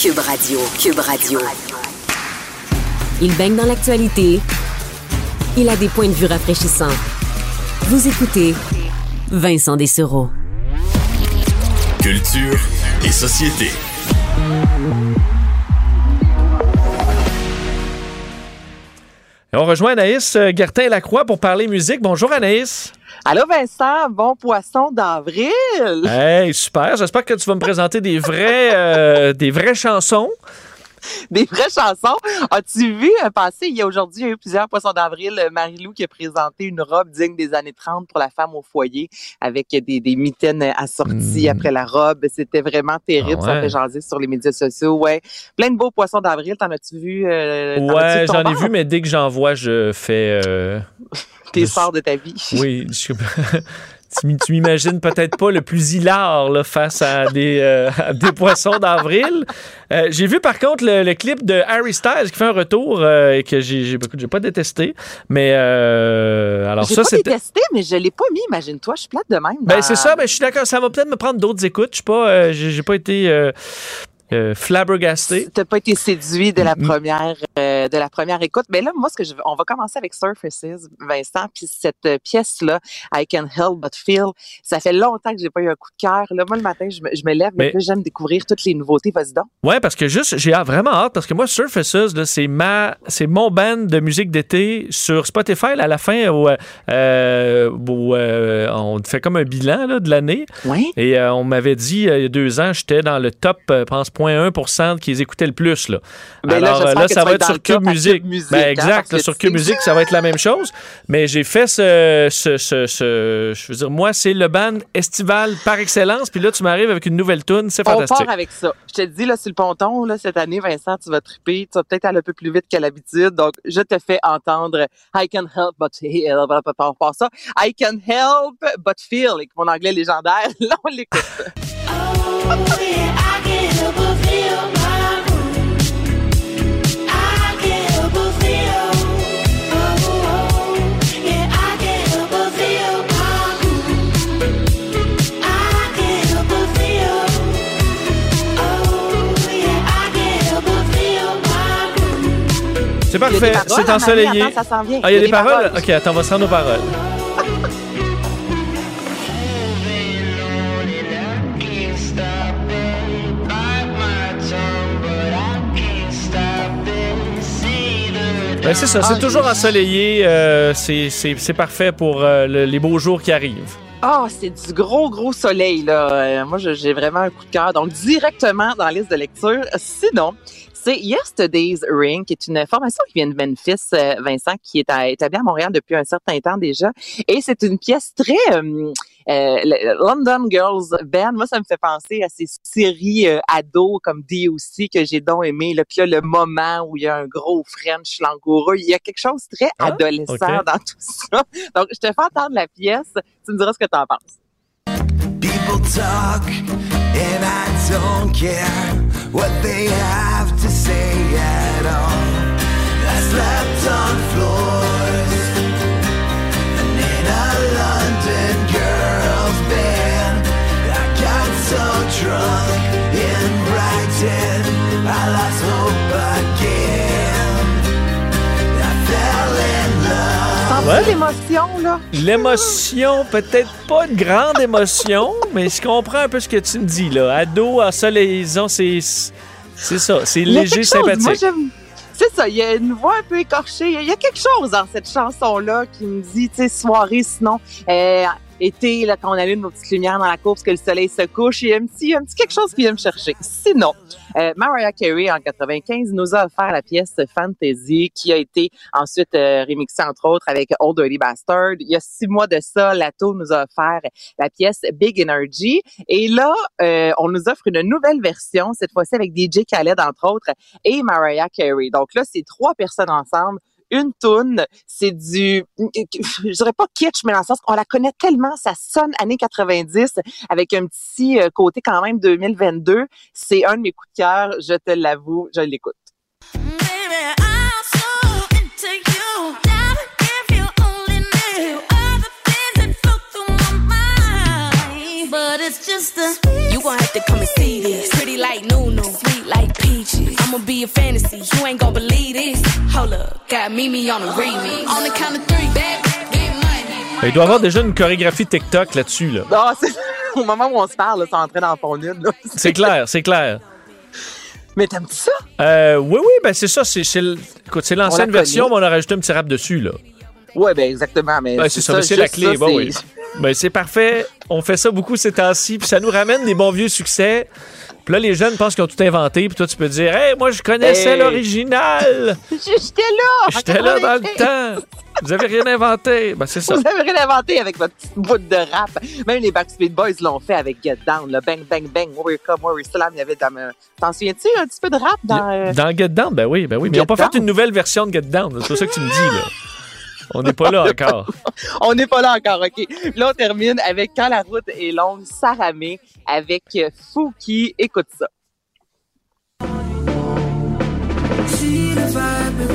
Cube Radio, Cube Radio. Il baigne dans l'actualité. Il a des points de vue rafraîchissants. Vous écoutez Vincent Dessereau. Culture et société. Et on rejoint Anaïs Gertin-Lacroix pour parler musique. Bonjour Anaïs. Allô Vincent, bon poisson d'avril. Hey, super. J'espère que tu vas me présenter des vrais, euh, des vraies chansons. des vraies chansons. As-tu vu euh, passer, il y a aujourd'hui, il y a eu plusieurs poissons d'avril, euh, Marie-Lou qui a présenté une robe digne des années 30 pour la femme au foyer avec des, des mitaines assorties Hmm. après la robe. C'était vraiment terrible. Ah Ça fait jaser sur les médias sociaux. Ouais. Plein de beaux poissons d'avril. T'en as-tu vu? euh, Ouais, j'en ai vu, mais dès que j'en vois, je fais. euh, Tes je- sorts de ta vie. Oui, je- tu m'imagines peut-être pas le plus hilar là, face à des, euh, à des poissons d'avril. Euh, j'ai vu par contre le, le clip de Harry Styles qui fait un retour euh, et que j'ai, j'ai, écoute, j'ai pas détesté. Mais euh, alors J'ai ça, pas c'était. détesté, mais je l'ai pas mis, imagine-toi. Je suis plate de même. Ben c'est ça, ben je suis d'accord. Ça va peut-être me prendre d'autres écoutes. Je suis pas, j'ai pas été euh, flabbergasté. T'as pas été séduit de la Mm. première euh, de la première écoute. Mais là, moi, ce que je veux- on va commencer avec Surfaces, Vincent, puis cette euh, pièce là, I Can Help But Feel. Ça fait longtemps que j'ai pas eu un coup de cœur. Là, moi le matin, je me, je me lève, mais, Mais- j'aime découvrir toutes les nouveautés. Vas-y donc. Ouais, parce que juste, j'ai vraiment hâte parce que moi, Surfaces, là, c'est ma, c'est mon band de musique d'été sur Spotify là, à la fin où, euh, où, on fait comme un bilan là, de l'année. Oui. Et on m'avait dit il y a deux ans, j'étais dans le top, je pense, 0.1% qui les écoutaient le plus. Là. Ben Alors là, ça tu va vas être sur Cube Musique. Ben, hein, exact, là, sur Cube Musique, ça va être la même chose. Mais j'ai fait ce, ce, ce, ce- Je veux dire, moi, c'est le band estival par excellence. Puis là, tu m'arrives avec une nouvelle tune, c'est On fantastique. part avec ça. Je te dis, là, sur le ponton, là, cette année, Vincent, tu vas triper. Tu vas peut-être aller un peu plus vite qu'à l'habitude. Donc, je te fais entendre I can help but feel. On part ça. I can help but feel. Avec mon anglais légendaire. Là, on l'écoute. C'est parfait, c'est ensoleillé. Attends, ça s'en vient. Ah, il y a des paroles? OK, attends, on va se rendre aux paroles. Ben, c'est ça, c'est Ah, toujours ensoleillé. euh, c'est- parfait pour euh, le- les beaux jours qui arrivent. Ah, c'est du gros, gros soleil, là. Euh, moi, j'ai vraiment un coup de cœur. Donc, directement dans la liste de lecture. Sinon, c'est Yesterday's Ring, qui est une formation qui vient de Memphis, euh, Vincent, qui est à- établie à Montréal depuis un certain temps déjà. Et c'est une pièce très... euh, euh, London Girls Band, moi, ça me fait penser à ces séries euh, ados comme DOC que j'ai donc aimé. Là. Puis là, le moment où il y a un gros French langoureux, il y a quelque chose de très Ah, adolescent dans tout ça. Donc, je te fais entendre la pièce. Tu me diras ce que tu en penses. People talk, and I don't care what they have to say at all. I slept on floors, and in a London girls' band, I got so drunk in Brighton, I lost hope again. I fell in love. Ouais. l'émotion, là? L'émotion, peut-être pas une grande émotion, mais je comprends un peu ce que tu me dis, là. Ado, ensoleillisant, c'est... C'est ça, c'est léger, sympathique. Moi, j'aime. C'est ça, il y a une voix un peu écorchée. Il y a- il y, a quelque chose dans cette chanson-là qui me dit, tu sais, soirée, sinon, euh, été, là, quand on allume nos petites lumières dans la cour parce que le soleil se couche, il y a un petit, un petit quelque chose qui vient me chercher. Sinon, euh, Mariah Carey, en 95, nous a offert la pièce Fantasy, qui a été ensuite euh, remixée, entre autres, avec Old Dirty Bastard. Il y a six mois de ça, Lato nous a offert la pièce Big Energy. Et là, euh, on nous offre une nouvelle version, cette fois-ci avec DJ Khaled, entre autres, et Mariah Carey. Donc là, c'est trois personnes ensemble. Une toune, c'est du, je dirais pas kitsch, mais dans le sens qu'on la connaît tellement, ça sonne années 90 avec un petit euh, côté quand même 2022. C'est un de mes coups de cœur, je te l'avoue, je l'écoute. Baby, I'm so into you. Now if you only knew all the things that flow through my mind. But it's just a. You gon' have to come and see this. I'ma be a fantasy, you ain't gon' believe this. Hold up, got Mimi on the remix. On the count of three, back, get money. Ben, Il doit y avoir déjà une chorégraphie TikTok là-dessus. Là. Ah, c'est- au moment où on se parle, c'est en train d'en fondre une. là. C'est clair, c'est clair. Mais t'aimes-tu ça? Euh, oui, oui, ben c'est ça. C'est, l'ancienne On la version, mais on a rajouté un petit rap dessus. Là. Ouais, ben exactement. Mais Ouais, c'est ça, c'est la clé. ça, bon, c'est- oui. Ben, c'est parfait. On fait ça beaucoup ces temps-ci, puis ça nous ramène des bons vieux succès. Puis là, les jeunes pensent qu'ils ont tout inventé, puis toi, tu peux dire Hey, moi, je connaissais Hey. l'original. J'étais là! J'étais là dans le 95. temps. Vous avez rien inventé. Ben, c'est ça. Vous avez rien inventé avec votre petite bout de rap. Même les Backstreet Boys l'ont fait avec Get Down, le Bang Bang Bang, Warrior Come, Warrior Slam. Il y avait dans. euh, T'en souviens-tu un petit peu de rap dans. euh, Dans Get Down, ben oui, ben oui. Mais ils n'ont pas fait une nouvelle version de Get Down. C'est ça que tu me dis, là. On n'est pas là encore. On n'est pas là encore, OK. Là, on termine avec Quand la route est longue, Saramé, avec Fouki. Écoute ça. Vibe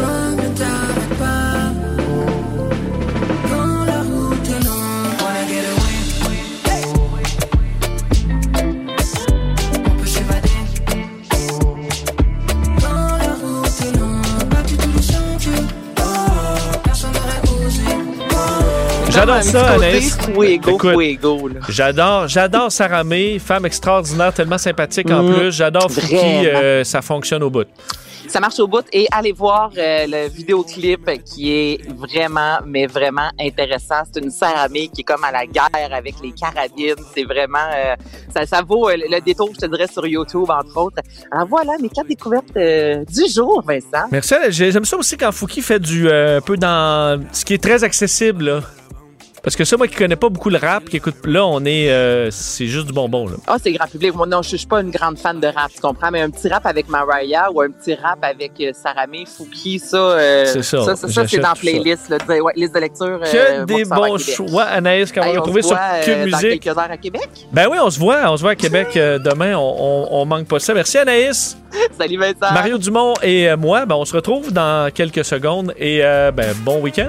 J'adore ça, Anaïs. Fuego, Fuego. J'adore, j'adore Sarah May, femme extraordinaire, tellement sympathique en Mm, plus. J'adore Fouki, euh, ça fonctionne au bout. Ça marche au bout et allez voir euh, le vidéoclip qui est vraiment, mais vraiment intéressant. C'est une amie qui est comme à la guerre avec les carabines. C'est vraiment, euh, ça, ça vaut euh, le détour, je te dirais, sur YouTube, entre autres. Alors voilà, mes quatre découvertes euh, du jour, Vincent. Merci. J'ai- J'aime ça aussi quand Fouki fait du euh, un peu dans ce qui est très accessible. Là. Parce que ça, moi qui connais pas beaucoup le rap, qui écoute, là, on est, euh, c'est juste du bonbon. Là. Ah, c'est grand public. Moi, non, je, je suis pas une grande fan de rap, tu comprends? Mais un petit rap avec Mariah ou un petit rap avec euh, Sarah May, Fouki, ça, euh, C'est ça. Ça, ça, ça, c'est dans playlist, là, de- ouais, liste de lecture. Que euh, des bons choix, Anaïs, qu'on va retrouver sur Cube euh, dans Musique. quelques heures à Québec. Ben oui, on se voit, on se voit à Québec euh, demain. On, on, on manque pas ça. Merci Anaïs. Salut Vincent. Mario Dumont et moi, ben, on se retrouve dans quelques secondes et ben, bon week-end.